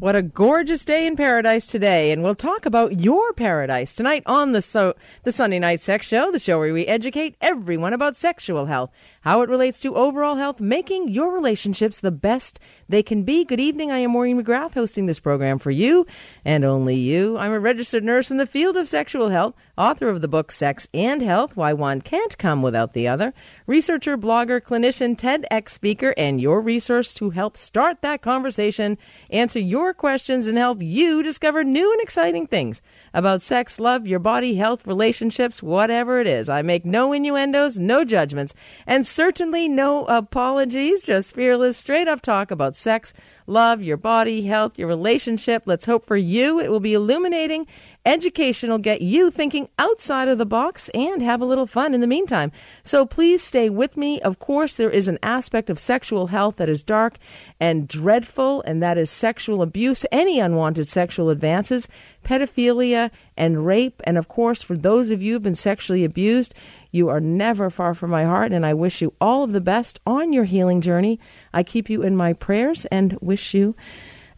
What a gorgeous day in paradise today, and we'll talk about your paradise tonight on the so the Sunday Night Sex Show, the show where we educate everyone about sexual health, how it relates to overall health, making your relationships the best they can be. Good evening, I am Maureen McGrath hosting this program for you and only you. I'm a registered nurse in the field of sexual health, author of the book Sex and Health: Why One Can't Come Without the Other, researcher, blogger, clinician, TEDx speaker, and your resource to help start that conversation, answer your questions, and help you discover new and exciting things about sex, love, your body, health, relationships, whatever it is. I make no innuendos, no judgments, and certainly no apologies, just fearless, straight up talk about sex, love, your body, health, your relationship. Let's hope for you it will be illuminating, educational, get you thinking outside of the box, and have a little fun in the meantime. So please stay with me. Of course, there is an aspect of sexual health that is dark and dreadful, and that is sexual abuse, any unwanted sexual advances, pedophilia, and rape. And of course, for those of you who've been sexually abused, you are never far from my heart, and I wish you all of the best on your healing journey. I keep you in my prayers and wish you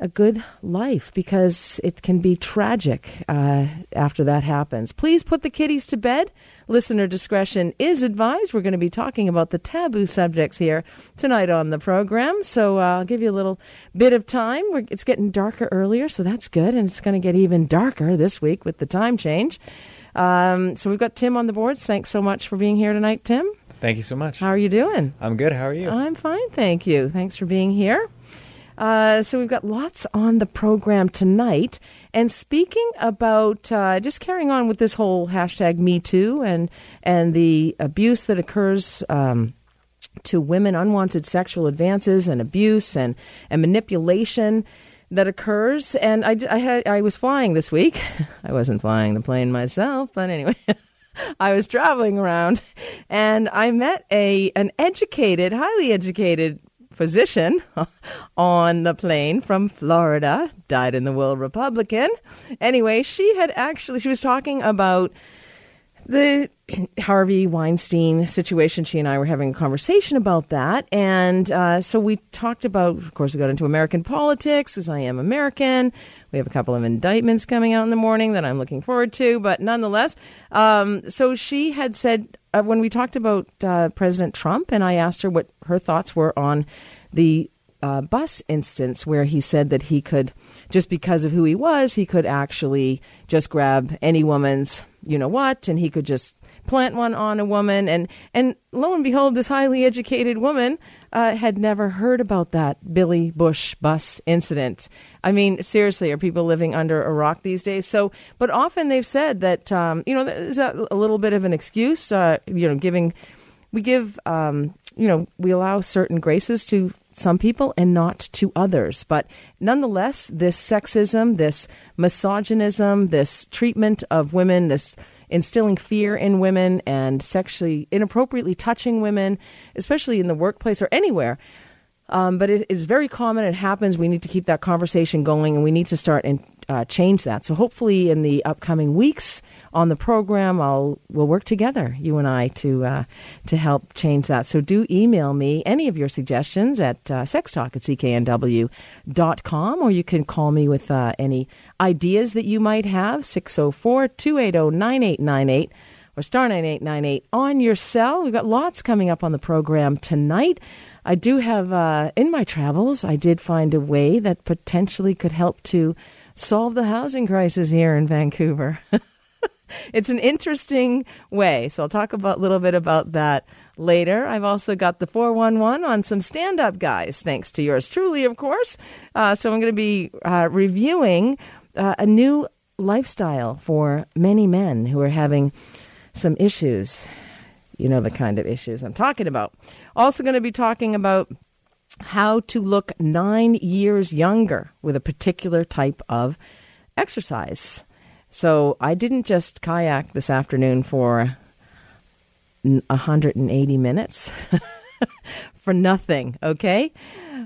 a good life because it can be tragic uh, after that happens. Please put the kiddies to bed. Listener discretion is advised. We're going to be talking about the taboo subjects here tonight on the program. So uh, I'll give you a little bit of time. We're, it's getting darker earlier, so that's good. And it's going to get even darker this week with the time change. Um, so we've got Tim on the boards. Thanks so much for being here tonight, Tim. Thank you so much. How are you doing? I'm good. How are you? I'm fine, thank you. Thanks for being here. Uh, so we've got lots on the program tonight. And speaking about uh, just carrying on with this whole hashtag Me Too and and the abuse that occurs. Um, to women, unwanted sexual advances and abuse and, and manipulation that occurs. And I, I, had, I was flying this week. I wasn't flying the plane myself, but anyway. I was traveling around and I met a an educated, highly educated physician on the plane from Florida, died in the will Republican. Anyway, she had actually she was talking about the Harvey Weinstein situation. She and I were having a conversation about that. And uh, so we talked about, of course, we got into American politics, as I am American. We have a couple of indictments coming out in the morning that I'm looking forward to. But nonetheless, um, so she had said, uh, when we talked about uh, President Trump, and I asked her what her thoughts were on the uh, bus instance where he said that he could, just because of who he was, he could actually just grab any woman's, you know what, and he could just plant one on a woman. And, and lo and behold, this highly educated woman uh, had never heard about that Billy Bush bus incident. I mean, seriously, are people living under a rock these days? So, but often they've said that, um, you know, there's a, a, little bit of an excuse, uh, you know, giving, we give, um, you know, we allow certain graces to some people and not to others. But nonetheless, this sexism, this misogynism, this treatment of women, this instilling fear in women and sexually inappropriately touching women, especially in the workplace or anywhere, um, but it is very common. It happens. We need to keep that conversation going, and we need to start and uh, change that. So hopefully, in the upcoming weeks on the program, I'll we'll work together, you and I, to uh, to help change that. So do email me any of your suggestions at uh, sextalk at cknw.com, or you can call me with uh, any ideas that you might have 604 280 9898 or star 9898 on your cell. We've got lots coming up on the program tonight. I do have, uh, in my travels, I did find a way that potentially could help to solve the housing crisis here in Vancouver. it's an interesting way. So I'll talk about a little bit about that later. I've also got the 411 on some stand up guys, thanks to yours truly, of course. Uh, so I'm going to be uh, reviewing uh, a new lifestyle for many men who are having some issues you know the kind of issues I'm talking about. Also, going to be talking about how to look nine years younger with a particular type of exercise. So, I didn't just kayak this afternoon for 180 minutes for nothing, okay?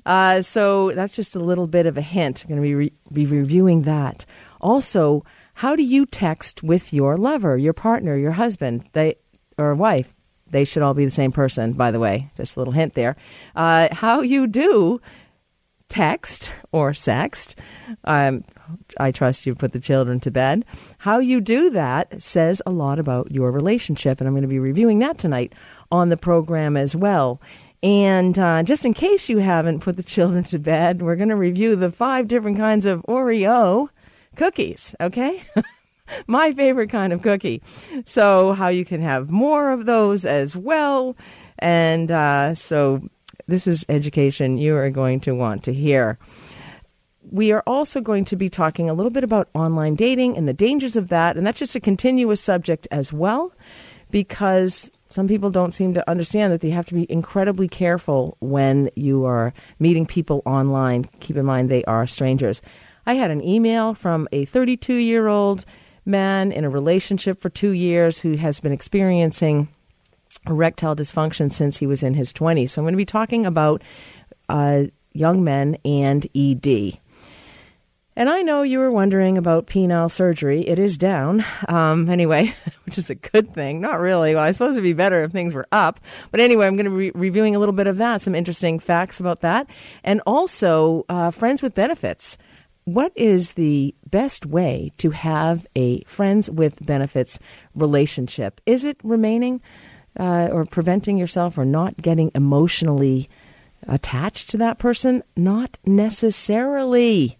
Uh, so, that's just a little bit of a hint. I'm going to be, re- be reviewing that. Also, how do you text with your lover, your partner, your husband, they, or wife? They should all be the same person, by the way. Just a little hint there. Uh, how you do text or sext. Um, I trust you put the children to bed. How you do that says a lot about your relationship, and I'm going to be reviewing that tonight on the program as well. And uh, just in case you haven't put the children to bed, we're going to review the five different kinds of Oreo cookies, okay? My favorite kind of cookie. So, how you can have more of those as well. And uh, so, this is education you are going to want to hear. We are also going to be talking a little bit about online dating and the dangers of that. And that's just a continuous subject as well, because some people don't seem to understand that they have to be incredibly careful when you are meeting people online. Keep in mind, they are strangers. I had an email from a 32 year old man in a relationship for two years who has been experiencing erectile dysfunction since he was in his 20s. So I'm going to be talking about uh, young men and ED. And I know you were wondering about penile surgery. It is down, um, anyway, which is a good thing. Not really. Well, I suppose it'd be better if things were up. But anyway, I'm going to be reviewing a little bit of that, some interesting facts about that, and also uh, friends with benefits. What is the best way to have a friends with benefits relationship? Is it remaining uh, or preventing yourself or not getting emotionally attached to that person? Not necessarily.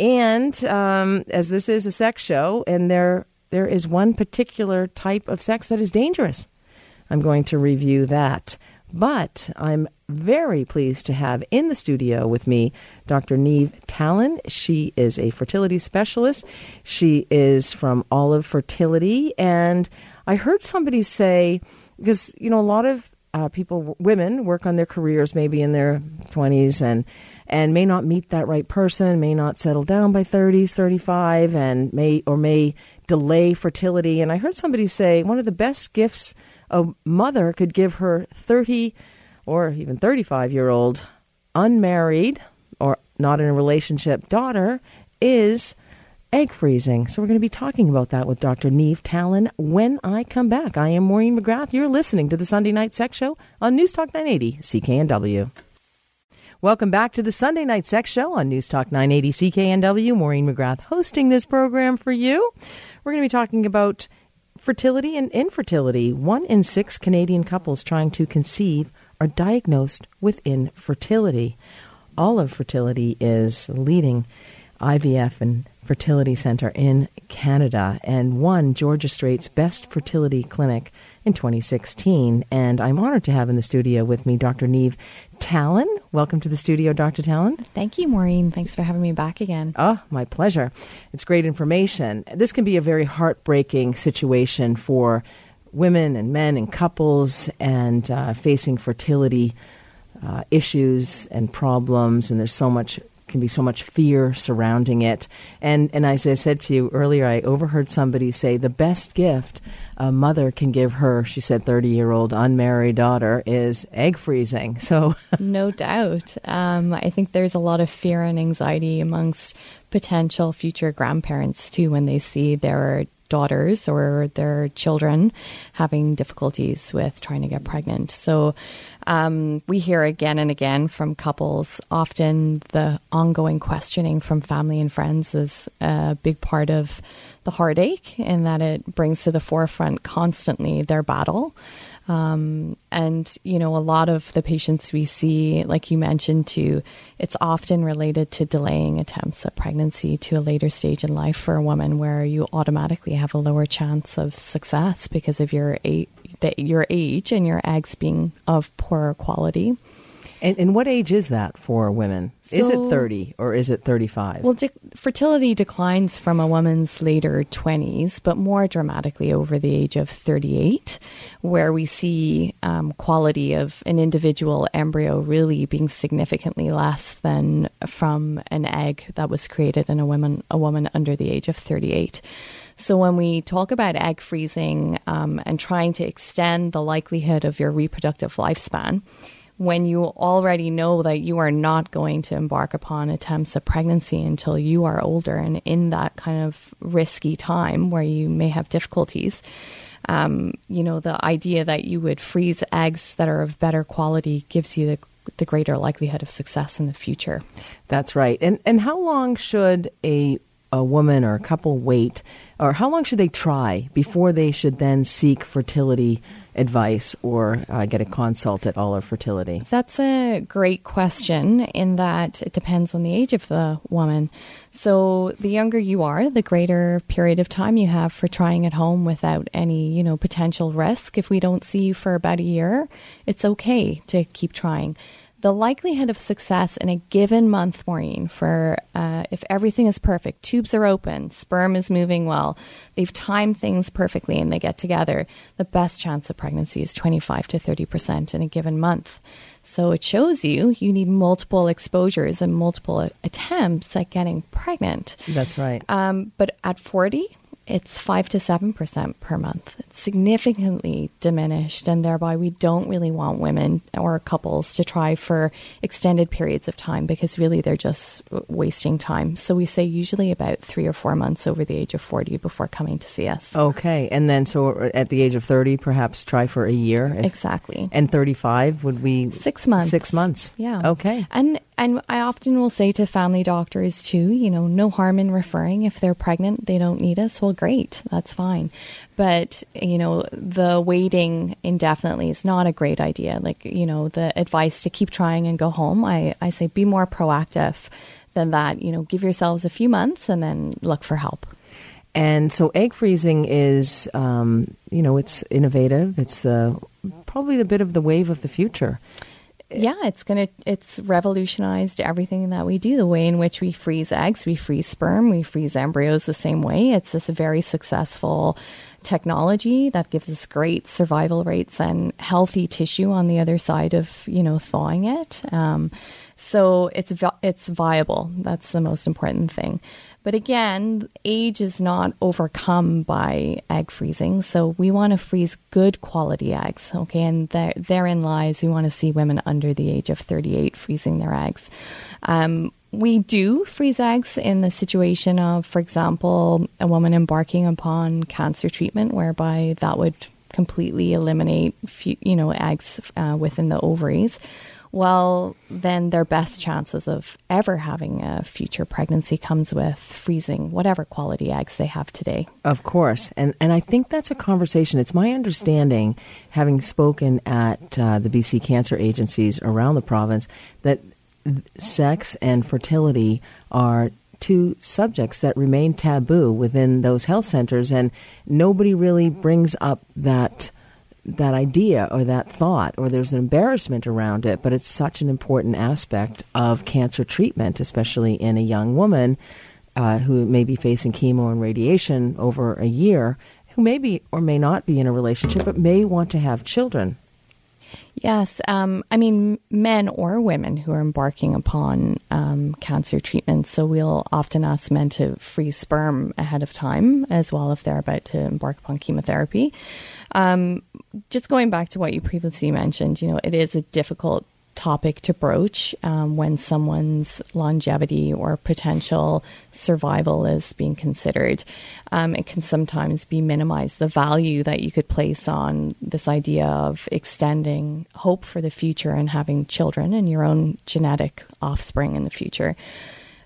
And um, as this is a sex show, and there there is one particular type of sex that is dangerous, I'm going to review that. But I'm very pleased to have in the studio with me Dr. Niamh Tallon. She is a fertility specialist. She is from Olive Fertility. And I heard somebody say, because you know a lot of uh, people, women, work on their careers maybe in their 20s and and may not meet that right person, may not settle down by 30s, 35, and may or may delay fertility. And I heard somebody say one of the best gifts a mother could give her 30 or even 35 year old unmarried or not in a relationship daughter is egg freezing. So we're going to be talking about that with Dr. Niamh Tallon when I come back. I am Maureen McGrath. You're listening to the Sunday Night Sex Show on News Talk 980 CKNW. Welcome back to the Sunday Night Sex Show on News Talk 980 CKNW. Maureen McGrath hosting this program for you. We're going to be talking about fertility and infertility. One in six Canadian couples trying to conceive are diagnosed with infertility. Olive Fertility is leading IVF and fertility center in Canada and won Georgia Straight's Best Fertility Clinic in 2016. And I'm honored to have in the studio with me Dr. Niamh Tallon. Welcome to the studio, Dr. Tallon. Thank you, Maureen. Thanks for having me back again. Oh, my pleasure. It's great information. This can be a very heartbreaking situation for women and men and couples and uh, facing fertility uh, issues and problems. And there's so much can be so much fear surrounding it. And and as I said to you earlier, I overheard somebody say the best gift a mother can give her, she said, thirty year old unmarried daughter is egg freezing. So no doubt, um, I think there's a lot of fear and anxiety amongst potential future grandparents too when they see their daughters or their children having difficulties with trying to get pregnant. So um, we hear again and again from couples, often the ongoing questioning from family and friends is a big part of the heartache in that it brings to the forefront constantly their battle. Um, and, you know, a lot of the patients we see, like you mentioned too, it's often related to delaying attempts at pregnancy to a later stage in life for a woman where you automatically have a lower chance of success because of your, a- your age and your eggs being of poorer quality. And, and what age is that for women? So, is it 30 or is it 35? Well, de- fertility declines from a woman's later 20s, but more dramatically over the age of 38, where we see um, quality of an individual embryo really being significantly less than from an egg that was created in a woman, a woman under the age of 38. So when we talk about egg freezing um, and trying to extend the likelihood of your reproductive lifespan, when you already know that you are not going to embark upon attempts at pregnancy until you are older and in that kind of risky time where you may have difficulties. um, you know, the idea that you would freeze eggs that are of better quality gives you the the greater likelihood of success in the future. That's right. And and how long should a a woman or a couple wait, or how long should they try before they should then seek fertility advice or uh, get a consult at Olive Fertility? That's a great question, in that it depends on the age of the woman. So, the younger you are, the greater period of time you have for trying at home without any, you know, potential risk. If we don't see you for about a year, it's okay to keep trying the likelihood of success in a given month, Maureen, for uh, if everything is perfect, tubes are open, sperm is moving well, they've timed things perfectly and they get together, the best chance of pregnancy is 25 to 30% in a given month. So it shows you you need multiple exposures and multiple attempts at getting pregnant. That's right. Um, but at 40, it's 5 to 7% per month. It's significantly diminished, and thereby we don't really want women or couples to try for extended periods of time because really they're just wasting time. So we say usually about three or four months over the age of 40 before coming to see us. Okay. And then so at the age of 30, perhaps try for a year? If, exactly. And 35 would be? Six months. Six months. Yeah. Okay. And and I often will say to family doctors too, you know, no harm in referring. If they're pregnant, they don't need us. Well, great, that's fine. But, you know, the waiting indefinitely is not a great idea. Like, you know, the advice to keep trying and go home, I, I say be more proactive than that. You know, give yourselves a few months and then look for help. And so egg freezing is, um, you know, it's innovative. It's uh, probably a bit of the wave of the future yeah, it's gonna it's revolutionized everything that we do. The way in which we freeze eggs, we freeze sperm, we freeze embryos the same way. It's just a very successful technology that gives us great survival rates and healthy tissue on the other side of you know thawing it. Um, so it's it's viable. That's the most important thing. But again, age is not overcome by egg freezing. So we want to freeze good quality eggs. Okay. And there, therein lies we want to see women under the age of 38 freezing their eggs. Um, we do freeze eggs in the situation of, for example, a woman embarking upon cancer treatment, whereby that would completely eliminate, you know, eggs uh, within the ovaries well, then their best chances of ever having a future pregnancy comes with freezing whatever quality eggs they have today. Of course. And, and I think that's a conversation. It's my understanding, having spoken at uh, the BC cancer agencies around the province, that sex and fertility are two subjects that remain taboo within those health centers, and nobody really brings up that that idea or that thought, or there's an embarrassment around it, but it's such an important aspect of cancer treatment, especially in a young woman uh, who may be facing chemo and radiation over a year, who may be or may not be in a relationship, but may want to have children. Yes. Um, I mean, men or women who are embarking upon um, cancer treatment. So we'll often ask men to freeze sperm ahead of time as well if they're about to embark upon chemotherapy. Um, just going back to what you previously mentioned, you know, it is a difficult topic to broach um, when someone's longevity or potential survival is being considered. Um, it can sometimes be minimized. The value that you could place on this idea of extending hope for the future and having children and your own genetic offspring in the future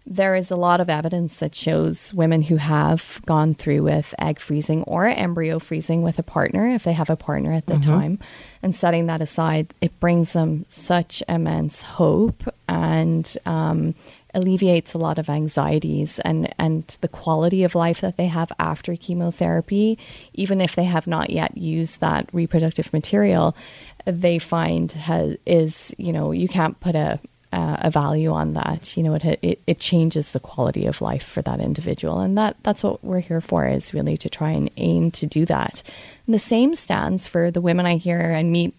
there is a lot of evidence that shows women who have gone through with egg freezing or embryo freezing with a partner, if they have a partner at the mm-hmm. time, and setting that aside, it brings them such immense hope and um, alleviates a lot of anxieties and, and the quality of life that they have after chemotherapy, even if they have not yet used that reproductive material. They find has, is, you know, you can't put a uh, a value on that. You know, it, it, it changes the quality of life for that individual, and that that's what we're here for is really to try and aim to do that. And the same stands for the women I hear and meet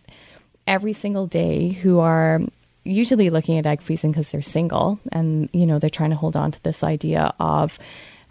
every single day who are usually looking at egg freezing because they're single and you know they're trying to hold on to this idea of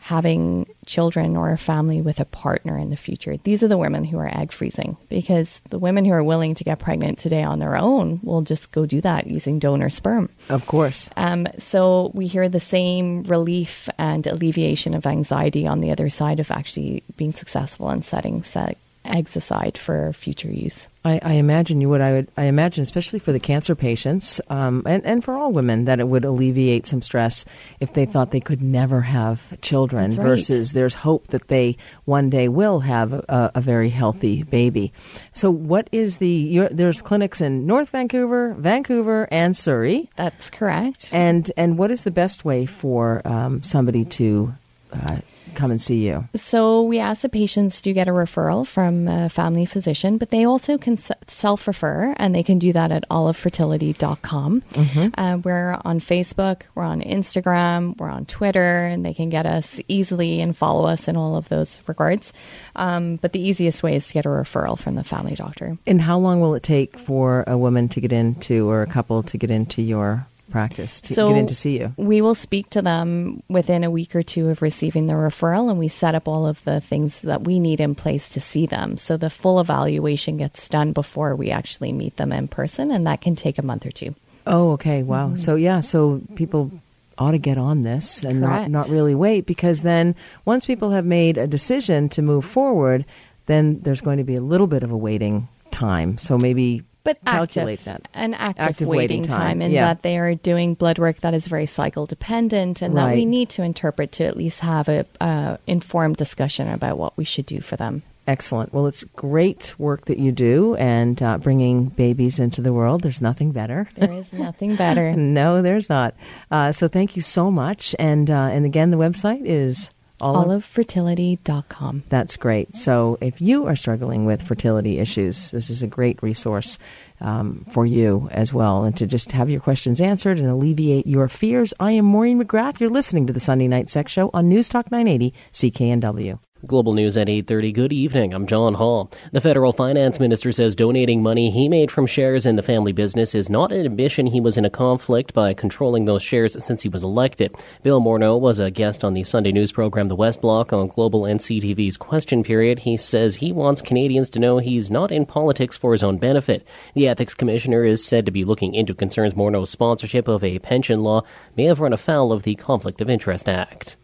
having children or a family with a partner in the future. These are the women who are egg freezing because the women who are willing to get pregnant today on their own will just go do that using donor sperm. Of course. Um, so we hear the same relief and alleviation of anxiety on the other side of actually being successful in setting set eggs aside for future use. I, I, imagine you would. I would. I imagine, especially for the cancer patients, um, and and for all women, that it would alleviate some stress if they thought they could never have children. Right. Versus, there's hope that they one day will have a, a very healthy baby. So, what is the? there's clinics in North Vancouver, Vancouver, and Surrey. That's correct. And and what is the best way for um, somebody to uh, come and see you? So we ask the patients to get a referral from a family physician, but they also can self refer, and they can do that at olivefertility.com. Mm-hmm. Uh, we're on Facebook, we're on Instagram, we're on Twitter, and they can get us easily and follow us in all of those regards. Um, but the easiest way is to get a referral from the family doctor. And how long will it take for a woman to get into, or a couple to get into your practice to so get in to see you? We will speak to them within a week or two of receiving the referral, and we set up all of the things that we need in place to see them. So the full evaluation gets done before we actually meet them in person, and that can take a month or two. Oh, okay. Wow. Mm-hmm. So, yeah, so people ought to get on this and not, not really wait because then once people have made a decision to move forward, then there's going to be a little bit of a waiting time. So maybe but calculate active, that an active, active waiting, waiting, time, in yeah. that they are doing blood work that is very cycle dependent, and right. that we need to interpret to at least have a uh, informed discussion about what we should do for them. Excellent. Well, it's great work that you do, and uh, bringing babies into the world. There's nothing better. There is nothing better. no, there's not. Uh, so thank you so much. And uh, and again, the website is olivefertility.com. That's great. So if you are struggling with fertility issues, this is a great resource um, for you as well, and to just have your questions answered and alleviate your fears. I am Maureen McGrath. You're listening to the Sunday Night Sex Show on News Talk 980 CKNW. Global News at 8:30. Good evening. I'm John Hall. The federal finance minister says donating money he made from shares in the family business is not an admission he was in a conflict by controlling those shares since he was elected. Bill Morneau was a guest on the Sunday news program The West Block on Global and CTV's Question Period. He says he wants Canadians to know he's not in politics for his own benefit. The ethics commissioner is said to be looking into concerns Morneau's sponsorship of a pension law may have run afoul of the Conflict of Interest Act.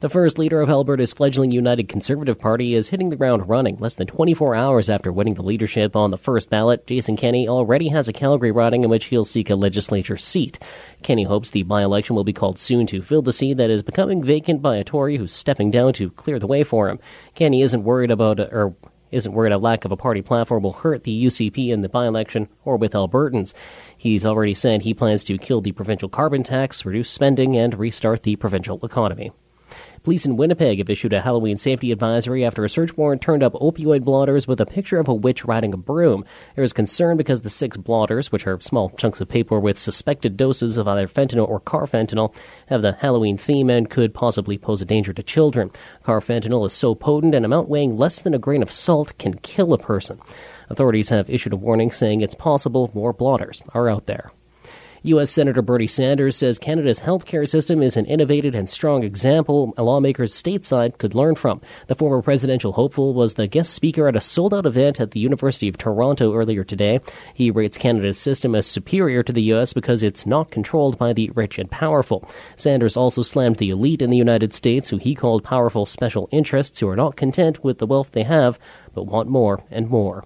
The first leader of Alberta's fledgling United Conservative Party is hitting the ground running. Less than 24 hours after winning the leadership on the first ballot, Jason Kenney already has a Calgary riding in which he'll seek a legislature seat. Kenney hopes the by election will be called soon to fill the seat that is becoming vacant by a Tory who's stepping down to clear the way for him. Kenney isn't worried about, or isn't worried a lack of a party platform will hurt the UCP in the by election or with Albertans. He's already said he plans to kill the provincial carbon tax, reduce spending, and restart the provincial economy. Police in Winnipeg have issued a Halloween safety advisory after a search warrant turned up opioid blotters with a picture of a witch riding a broom. There is concern because the six blotters, which are small chunks of paper with suspected doses of either fentanyl or carfentanil, have the Halloween theme and could possibly pose a danger to children. Carfentanil is so potent an amount weighing less than a grain of salt can kill a person. Authorities have issued a warning saying it's possible more blotters are out there. U.S. Senator Bernie Sanders says Canada's healthcare system is an innovative and strong example lawmakers stateside could learn from. The former presidential hopeful was the guest speaker at a sold out event at the University of Toronto earlier today. He rates Canada's system as superior to the U.S. because it's not controlled by the rich and powerful. Sanders also slammed the elite in the United States, who he called powerful special interests who are not content with the wealth they have, but want more and more.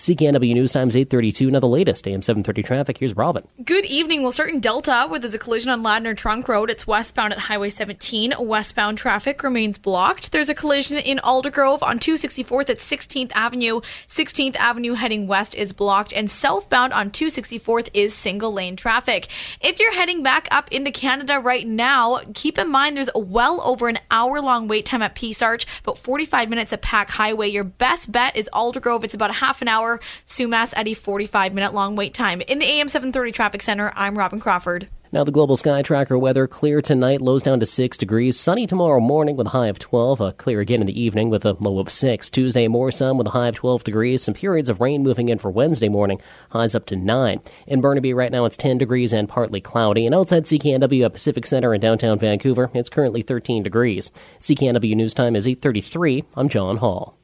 CKNW News Times 832. Now the latest AM 730 traffic. Here's Robin. Good evening. We'll start in Delta where there's a collision on Ladner Trunk Road. It's westbound at Highway 17. Westbound traffic remains blocked. There's a collision in Aldergrove on 264th at 16th Avenue. 16th Avenue heading west is blocked and southbound on 264th is single lane traffic. If you're heading back up into Canada right now, keep in mind there's well over an hour long wait time at Peace Arch, but 45 minutes at Pac Highway. Your best bet is Aldergrove. It's about a half an hour hour, Sumas at a 45 minute long wait time. In the AM 730 Traffic Center, I'm Robin Crawford. Now, the global sky tracker weather clear tonight, lows down to 6 degrees. Sunny tomorrow morning with a high of 12. Uh, clear again in the evening with a low of 6. Tuesday, more sun with a high of 12 degrees. Some periods of rain moving in for Wednesday morning, highs up to 9. In Burnaby, right now, it's 10 degrees and partly cloudy. And outside CKNW at Pacific Center in downtown Vancouver, it's currently 13 degrees. CKNW News Time is 833. I'm John Hall.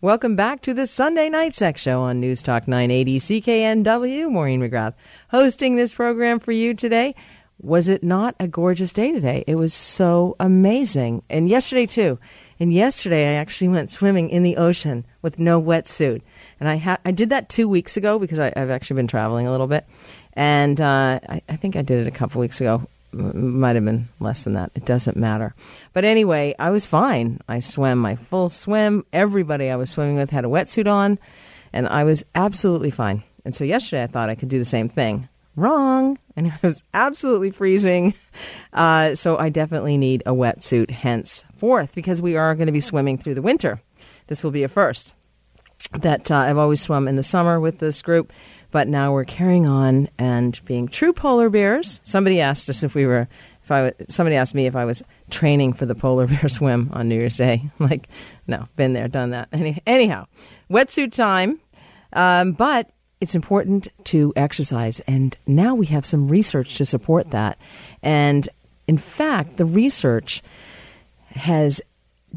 Welcome back to the Sunday Night Sex Show on News Talk 980 CKNW. Maureen McGrath hosting this program for you today. Was it not a gorgeous day today? It was so amazing. And yesterday, too. And yesterday, I actually went swimming in the ocean with no wetsuit. And I, ha- I did that two weeks ago because I, have actually been traveling a little bit. And uh, I, I think I did it a couple weeks ago might have been less than that. It doesn't matter. But anyway, I was fine. I swam my full swim. Everybody I was swimming with had a wetsuit on, and I was absolutely fine. And so yesterday I thought I could do the same thing. Wrong. And it was absolutely freezing. Uh, so I definitely need a wetsuit henceforth because we are going to be swimming through the winter. This will be a first. That uh, I've always swum in the summer with this group but now we're carrying on and being true polar bears. Somebody asked us if we were, if I, somebody asked me if I was training for the polar bear swim on New Year's Day. I'm like, no, been there, done that. Any, anyhow, wetsuit time, um, but it's important to exercise, and now we have some research to support that. And in fact, the research has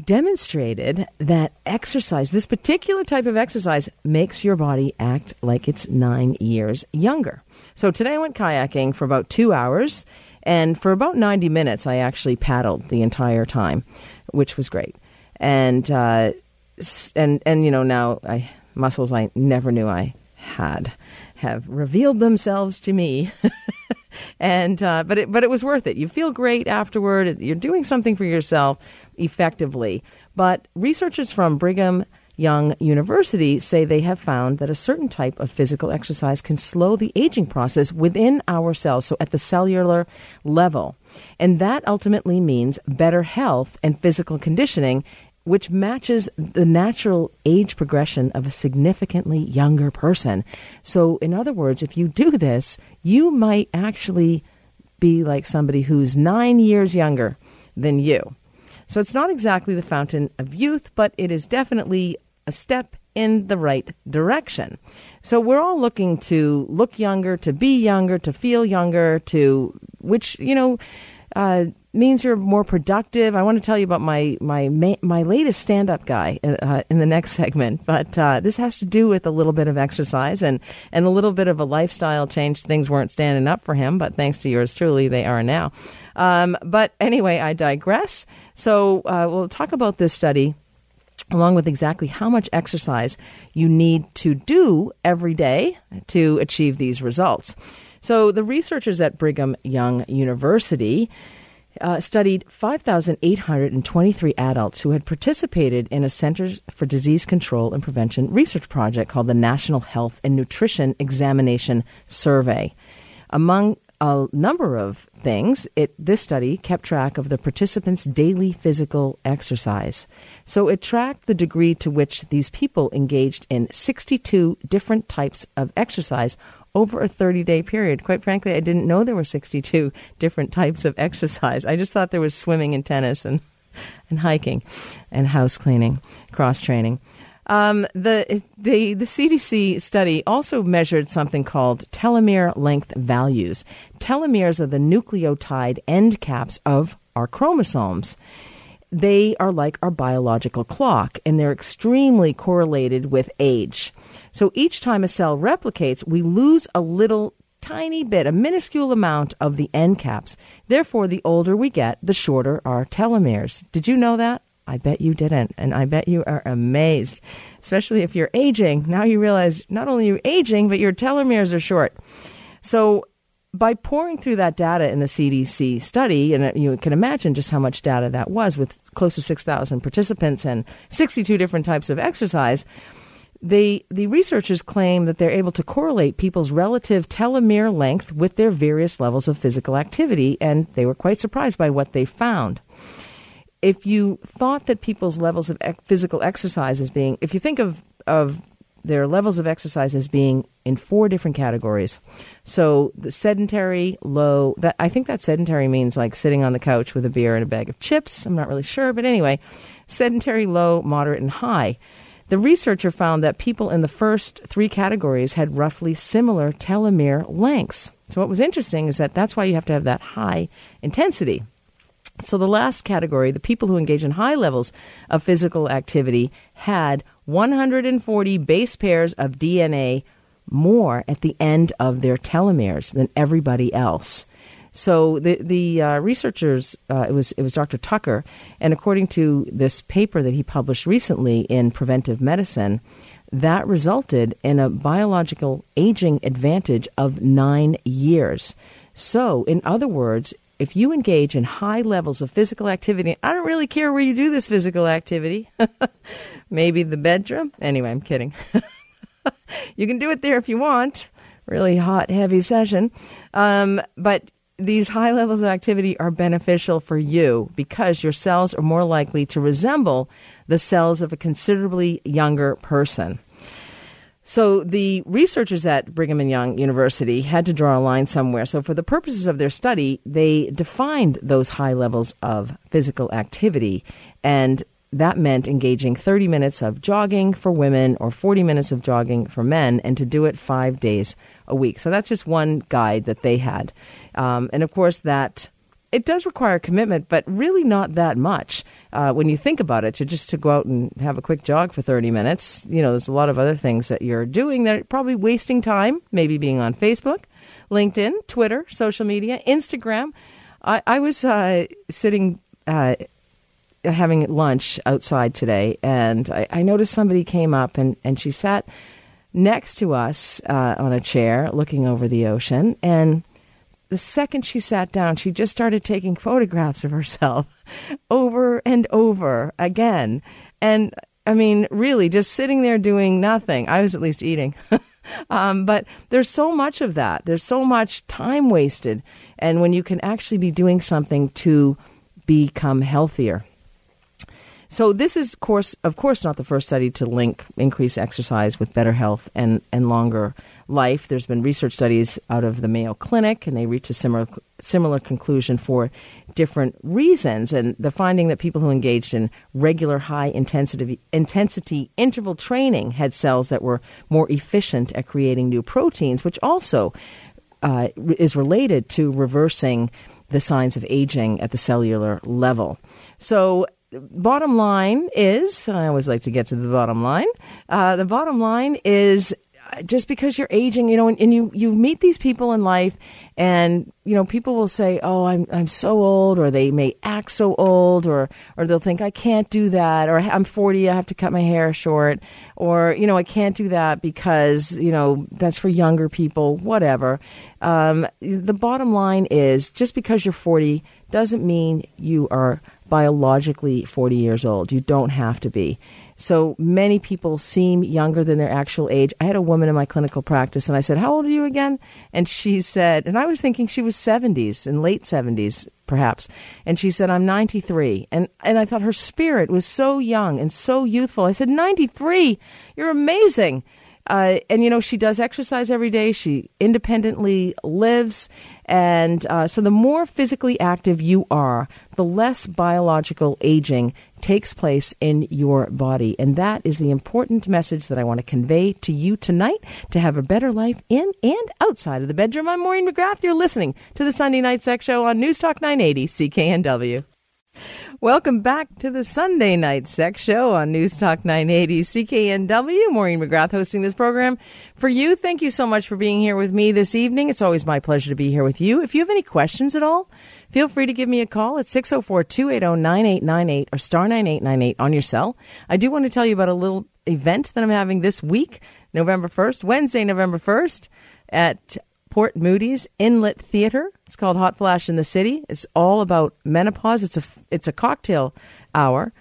demonstrated that exercise, this particular type of exercise, makes your body act like it's nine years younger. So today I went kayaking for about two hours, and for about 90 minutes, I actually paddled the entire time, which was great. And, uh, and, and, you know, now I, muscles I never knew I had have revealed themselves to me. and uh, but it but it was worth it. You feel great afterward. You're doing something for yourself effectively. But researchers from Brigham Young University say they have found that a certain type of physical exercise can slow the aging process within our cells, so at the cellular level. And that ultimately means better health and physical conditioning which matches the natural age progression of a significantly younger person. So, in other words, if you do this, you might actually be like somebody who's nine years younger than you. So, it's not exactly the fountain of youth, but it is definitely a step in the right direction. So, we're all looking to look younger, to be younger, to feel younger, to which, you know, uh, means you're more productive. I want to tell you about my my my latest stand up guy uh, in the next segment, but uh, this has to do with a little bit of exercise and and a little bit of a lifestyle change. Things weren't standing up for him, but thanks to yours truly, they are now. Um, but anyway, I digress. So uh, we'll talk about this study. Along with exactly how much exercise you need to do every day to achieve these results. So, the researchers at Brigham Young University uh, studied 5,823 adults who had participated in a Center for Disease Control and Prevention research project called the National Health and Nutrition Examination Survey. Among a number of things, it, this study kept track of the participants' daily physical exercise. So it tracked the degree to which these people engaged in 62 different types of exercise over a 30 day period. Quite frankly, I didn't know there were 62 different types of exercise. I just thought there was swimming and tennis and, and hiking and house cleaning, cross training. Um, the, the, the CDC study also measured something called telomere length values. Telomeres are the nucleotide end caps of our chromosomes they are like our biological clock and they're extremely correlated with age. So each time a cell replicates, we lose a little tiny bit, a minuscule amount of the end caps. Therefore, the older we get, the shorter our telomeres. Did you know that? I bet you didn't, and I bet you are amazed, especially if you're aging. Now you realize not only you're aging, but your telomeres are short. So by pouring through that data in the CDC study, and uh, you can imagine just how much data that was with close to 6,000 participants and 62 different types of exercise, they, the researchers claim that they're able to correlate people's relative telomere length with their various levels of physical activity, and they were quite surprised by what they found. If you thought that people's levels of physical exercise as being, if you think of, of their levels of exercise as being in four different categories. So the sedentary, low, that I think that sedentary means like sitting on the couch with a beer and a bag of chips. I'm not really sure, but anyway, sedentary, low, moderate, and high. The researcher found that people in the first three categories had roughly similar telomere lengths. So what was interesting is that that's why you have to have that high intensity. So the last category, the people who engage in high levels of physical activity had 140 base pairs of DNA more at the end of their telomeres than everybody else. So the the uh, researchers, uh, it was it was Dr. Tucker, and according to this paper that he published recently in Preventive Medicine, that resulted in a biological aging advantage of nine years. So, in other words, if you engage in high levels of physical activity, I don't really care where you do this physical activity. Maybe the bedroom. Anyway, I'm kidding. you can do it there if you want. Really hot, heavy session. Um, but these high levels of activity are beneficial for you because your cells are more likely to resemble the cells of a considerably younger person. So the researchers at Brigham and Young University had to draw a line somewhere. So for the purposes of their study, they defined those high levels of physical activity and that meant engaging 30 minutes of jogging for women or 40 minutes of jogging for men, and to do it five days a week. So that's just one guide that they had. Um, and of course, that it does require commitment, but really not that much uh, when you think about it. To just to go out and have a quick jog for thirty minutes, you know, there's a lot of other things that you're doing that are probably wasting time. Maybe being on Facebook, LinkedIn, Twitter, social media, Instagram. I, I was uh, sitting. Uh, having lunch outside today, and I, I, noticed somebody came up and, and she sat next to us uh, on a chair looking over the ocean. And the second she sat down, she just started taking photographs of herself over and over again. And I mean, really, just sitting there doing nothing. I was at least eating. um, but there's so much of that. There's so much time wasted. And when you can actually be doing something to become healthier. So this is, course, of course, not the first study to link increased exercise with better health and, and longer life. There's been research studies out of the Mayo Clinic, and they reach a similar similar conclusion for different reasons. And the finding that people who engaged in regular high intensity intensity interval training had cells that were more efficient at creating new proteins, which also uh, is related to reversing the signs of aging at the cellular level. So bottom line is, I always like to get to the bottom line. Uh, the bottom line is just because you're aging, you know, and, and, you, you meet these people in life and, you know, people will say, oh, I'm, I'm so old, or they may act so old, or, or they'll think I can't do that, or I'm 40, I have to cut my hair short, or, you know, I can't do that because, you know, that's for younger people, whatever. Um, the bottom line is just because you're 40 doesn't mean you are biologically 40 years old. You don't have to be. So many people seem younger than their actual age. I had a woman in my clinical practice and I said, How old are you again? And she said, and I was thinking she was 70s and late 70s perhaps. And she said, I'm 93. And, and I thought her spirit was so young and so youthful. I said, 93? You're amazing. Uh, and you know, she does exercise every day. She independently lives. And uh, so the more physically active you are, the less biological aging takes place in your body. And that is the important message that I want to convey to you tonight to have a better life in and outside of the bedroom. I'm Maureen McGrath. You're listening to the Sunday Night Sex Show on News Talk 980 CKNW. Welcome back to the Sunday Night Sex Show on News Talk 980 CKNW. Maureen McGrath hosting this program for you. Thank you so much for being here with me this evening. It's always my pleasure to be here with you. If you have any questions at all, feel free to give me a call at 604 280 9898 or star 9898 on your cell. I do want to tell you about a little event that I'm having this week, November 1st, Wednesday, November 1st at Port Moody's Inlet Theater. It's called Hot Flash in the City. It's all about menopause. It's a it's a cocktail hour,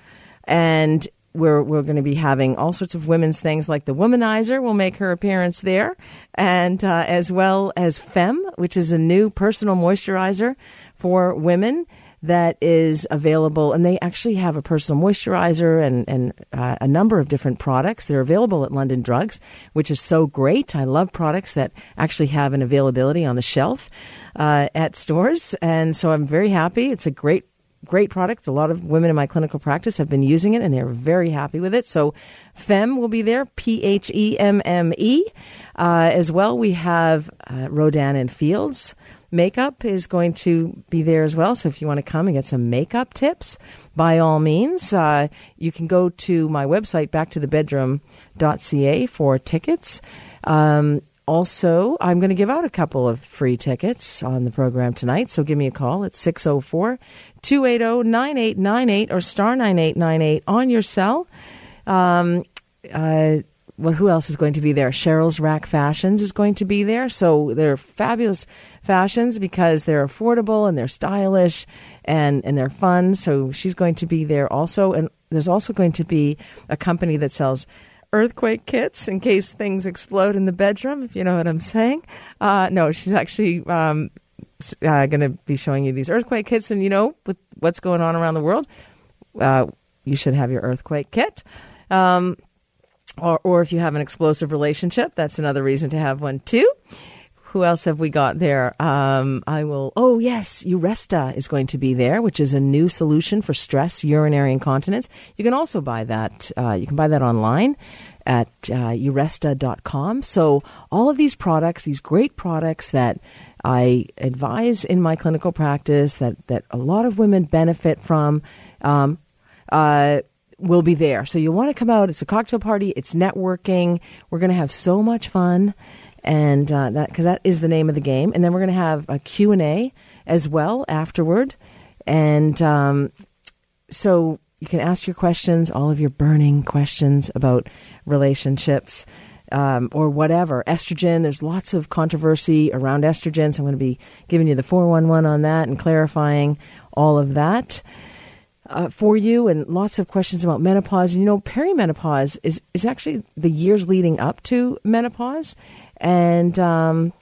and we're we're going to be having all sorts of women's things like the Womanizer will make her appearance there, and uh, as well as Phemme, which is a new personal moisturizer for women that is available, and they actually have a personal moisturizer and, and uh, a number of different products. They're available at London Drugs, which is so great. I love products that actually have an availability on the shelf uh, at stores, and so I'm very happy. It's a great great product. A lot of women in my clinical practice have been using it and they're very happy with it. So Phemme will be there, P H E M M E. Uh, as well, we have uh, Rodan and Fields Makeup is going to be there as well. So if you want to come and get some makeup tips, by all means, uh, you can go to my website, backtothebedroom.ca for tickets. Um, also, I'm going to give out a couple of free tickets on the program tonight. So give me a call at 604 280 9898 or star 9898 on your cell. Um, uh, well, who else is going to be there? Cheryl's Rack Fashions is going to be there. So they're fabulous fashions because they're affordable and they're stylish and, and they're fun. So she's going to be there also. And there's also going to be a company that sells earthquake kits in case things explode in the bedroom, if you know what I'm saying. Uh, no, she's actually um, uh, going to be showing you these earthquake kits. And you know, with what's going on around the world, uh, you should have your earthquake kit. Um, or, or if you have an explosive relationship, that's another reason to have one too. Who else have we got there? Um, I will. Oh, yes, Uresta is going to be there, which is a new solution for stress, urinary incontinence. You can also buy that. Uh, you can buy that online at uh, uresta.com. So all of these products, these great products that I advise in my clinical practice, that that a lot of women benefit from. Um, uh, will be there. So you'll want to come out. It's a cocktail party. It's networking. We're going to have so much fun, and uh, that because that is the name of the game. And then we're going to have a Q and A as well afterward, and um, so you can ask your questions, all of your burning questions about relationships. Um, or whatever. Estrogen, there's lots of controversy around estrogen, so I'm going to be giving you the 411 on that and clarifying all of that uh, for you and lots of questions about menopause. And you know, perimenopause is, is actually the years leading up to menopause. And, um,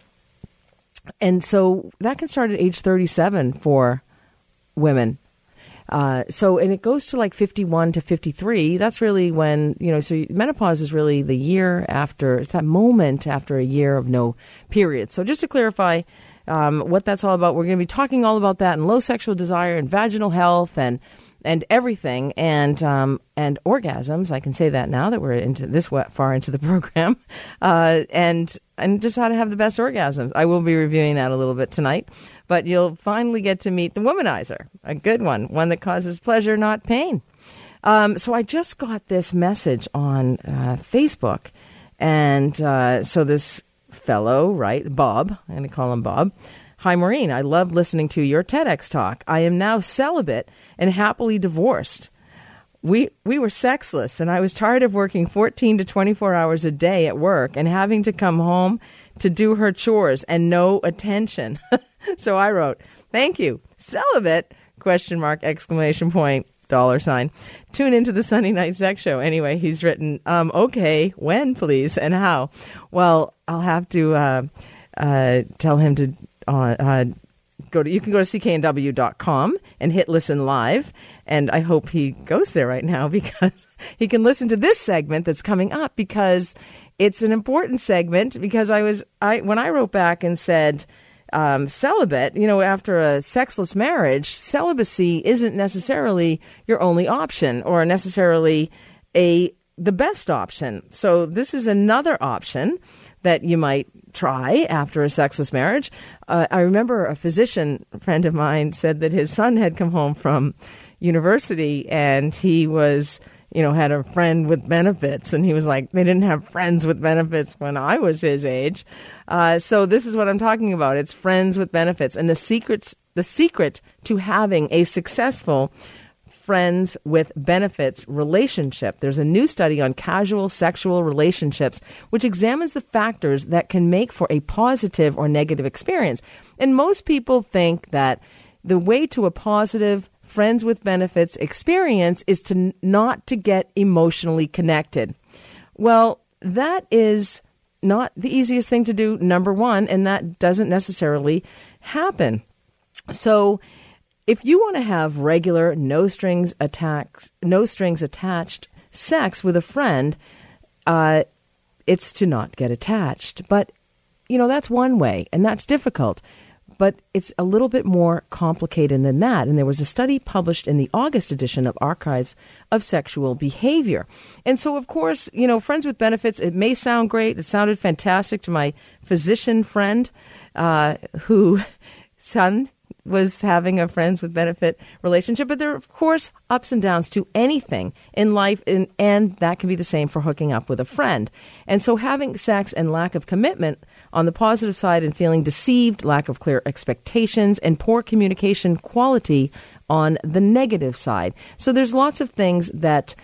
and so that can start at age 37 for women. Uh, so, and it goes to like 51 to 53. That's really when, you know, so menopause is really the year after, it's that moment after a year of no period. So, just to clarify um, what that's all about, we're going to be talking all about that and low sexual desire and vaginal health and and everything and um, and orgasms. I can say that now that we're into this far into the program, uh, and and just how to have the best orgasms. I will be reviewing that a little bit tonight, but you'll finally get to meet the womanizer, a good one, one that causes pleasure, not pain. Um, so I just got this message on uh, Facebook, and uh, so this fellow, right, Bob, I'm going to call him Bob Hi, Maureen. I love listening to your TEDx talk. I am now celibate and happily divorced. We, we were sexless, and I was tired of working 14 to 24 hours a day at work and having to come home to do her chores and no attention. so I wrote, Thank you. Celibate? Question mark, exclamation point, dollar sign. Tune into the Sunday Night Sex Show. Anyway, he's written, um, okay, when, please, and how? Well, I'll have to uh, uh, tell him to on uh, go to you can go to cknw.com and hit listen live. And i hope he goes there right now because he can listen to this segment that's coming up because it's an important segment because i was i when i wrote back and said um, celibate you know after a sexless marriage celibacy isn't necessarily your only option or necessarily a the best option. So this is another option that you might try after a sexless marriage. Uh, I remember a physician friend of mine said that his son had come home from university and he was you know, had a friend with benefits. And he was like, they didn't have friends with benefits when I was his age. Uh, so this is what I'm talking about. It's friends with benefits. And the secrets, the secret to having a successful friends with benefits relationship. There's a new study on casual sexual relationships which examines the factors that can make for a positive or negative experience. And most people think that the way to a positive friends with benefits experience is to not to get emotionally connected. Well, that is not the easiest thing to do number 1 and that doesn't necessarily happen. So if you want to have regular, no strings attached, no strings attached sex with a friend, uh, it's to not get attached. But you know that's one way, and that's difficult. But it's a little bit more complicated than that. And there was a study published in the August edition of Archives of Sexual Behavior. And so, of course, you know, friends with benefits, it may sound great. It sounded fantastic to my physician friend uh, who son was having a friends with benefit relationship, but there are, of course, ups and downs to anything in life, and, and that can be the same for hooking up with a friend. And so, having sex and lack of commitment on the positive side and feeling deceived, lack of clear expectations, and poor communication quality on the negative side. So, there's lots of things that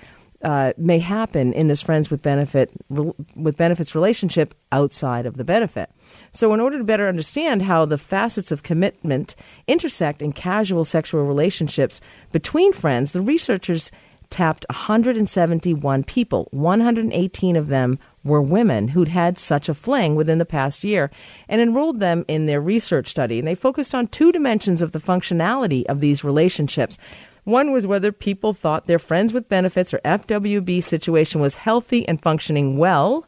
uh, may happen in this friends with benefit with benefits relationship outside of the benefit. So, in order to better understand how the facets of commitment intersect in casual sexual relationships between friends, the researchers tapped 171 people. 118 of them were women who'd had such a fling within the past year and enrolled them in their research study. And they focused on two dimensions of the functionality of these relationships. One was whether people thought their friends with benefits or FWB situation was healthy and functioning well,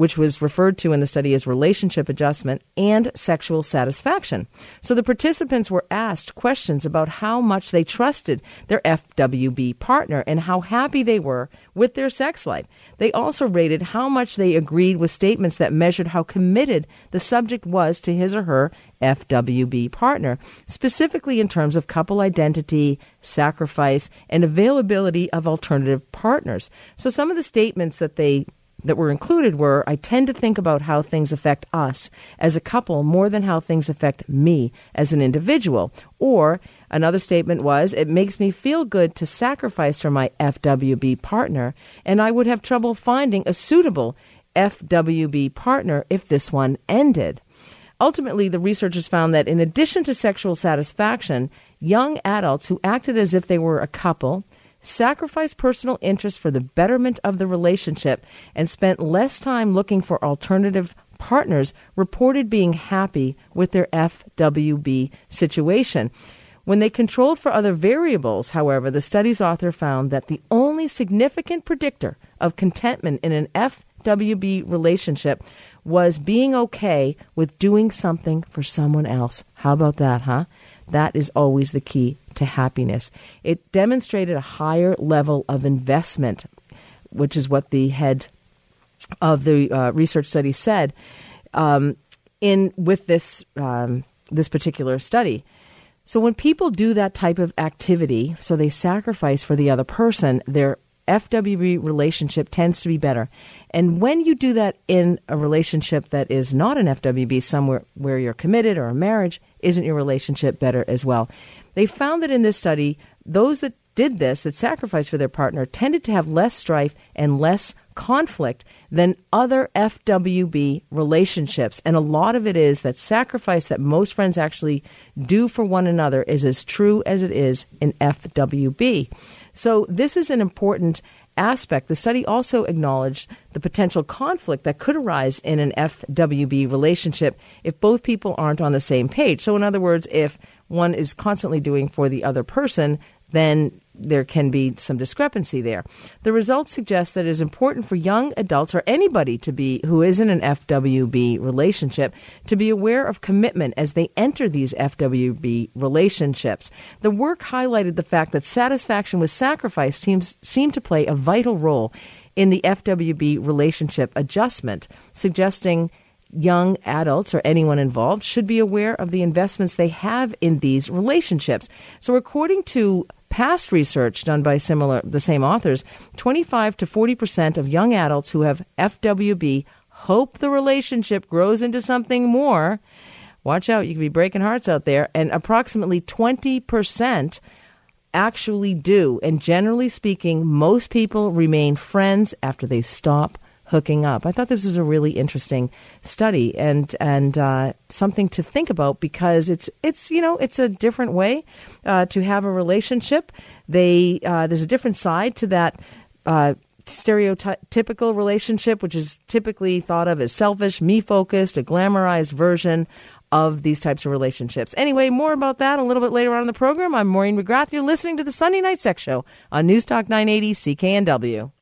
which was referred to in the study as relationship adjustment, and sexual satisfaction. So the participants were asked questions about how much they trusted their FWB partner and how happy they were with their sex life. They also rated how much they agreed with statements that measured how committed the subject was to his or her FWB partner, specifically in terms of couple identity, sacrifice, and availability of alternative partners. So some of the statements that they that were included were I tend to think about how things affect us as a couple more than how things affect me as an individual. Or another statement was it makes me feel good to sacrifice for my FWB partner, and I would have trouble finding a suitable FWB partner if this one ended. Ultimately, the researchers found that in addition to sexual satisfaction, young adults who acted as if they were a couple sacrificed personal interest for the betterment of the relationship, and spent less time looking for alternative partners reported being happy with their FWB situation. When they controlled for other variables, however, the study's author found that the only significant predictor of contentment in an FWB relationship was being okay with doing something for someone else. How about that, huh? That is always the key to happiness. It demonstrated a higher level of investment, which is what the head of the uh, research study said um, in with this um, this particular study. So when people do that type of activity, so they sacrifice for the other person, their FWB relationship tends to be better. And when you do that in a relationship that is not an FWB, somewhere where you're committed or a marriage, isn't your relationship better as well? They found that in this study, those that did this, that sacrificed for their partner, tended to have less strife and less conflict than other FWB relationships. And a lot of it is that sacrifice that most friends actually do for one another is as true as it is in FWB. So, this is an important aspect. The study also acknowledged the potential conflict that could arise in an FWB relationship if both people aren't on the same page. So, in other words, if one is constantly doing for the other person, then there can be some discrepancy there. The results suggest that it is important for young adults or anybody to be who is in an FWB relationship to be aware of commitment as they enter these FWB relationships. The work highlighted the fact that satisfaction with sacrifice seems seem to play a vital role in the FWB relationship adjustment, suggesting young adults or anyone involved should be aware of the investments they have in these relationships. So according to Past research done by similar the same authors, 25 to 40% of young adults who have FWB hope the relationship grows into something more. Watch out, you could be breaking hearts out there, and approximately 20% actually do. And generally speaking, most people remain friends after they stop hooking up. I thought this was a really interesting study and and uh, something to think about because it's it's you know it's a different way uh, to have a relationship. They uh, there's a different side to that. Uh, stereotypical relationship, which is typically thought of as selfish, me focused, a glamorized version of these types of relationships. Anyway, more about that a little bit later on in the program. I'm Maureen McGrath. You're listening to the Sunday Night Sex Show on News Talk 980 CKNW.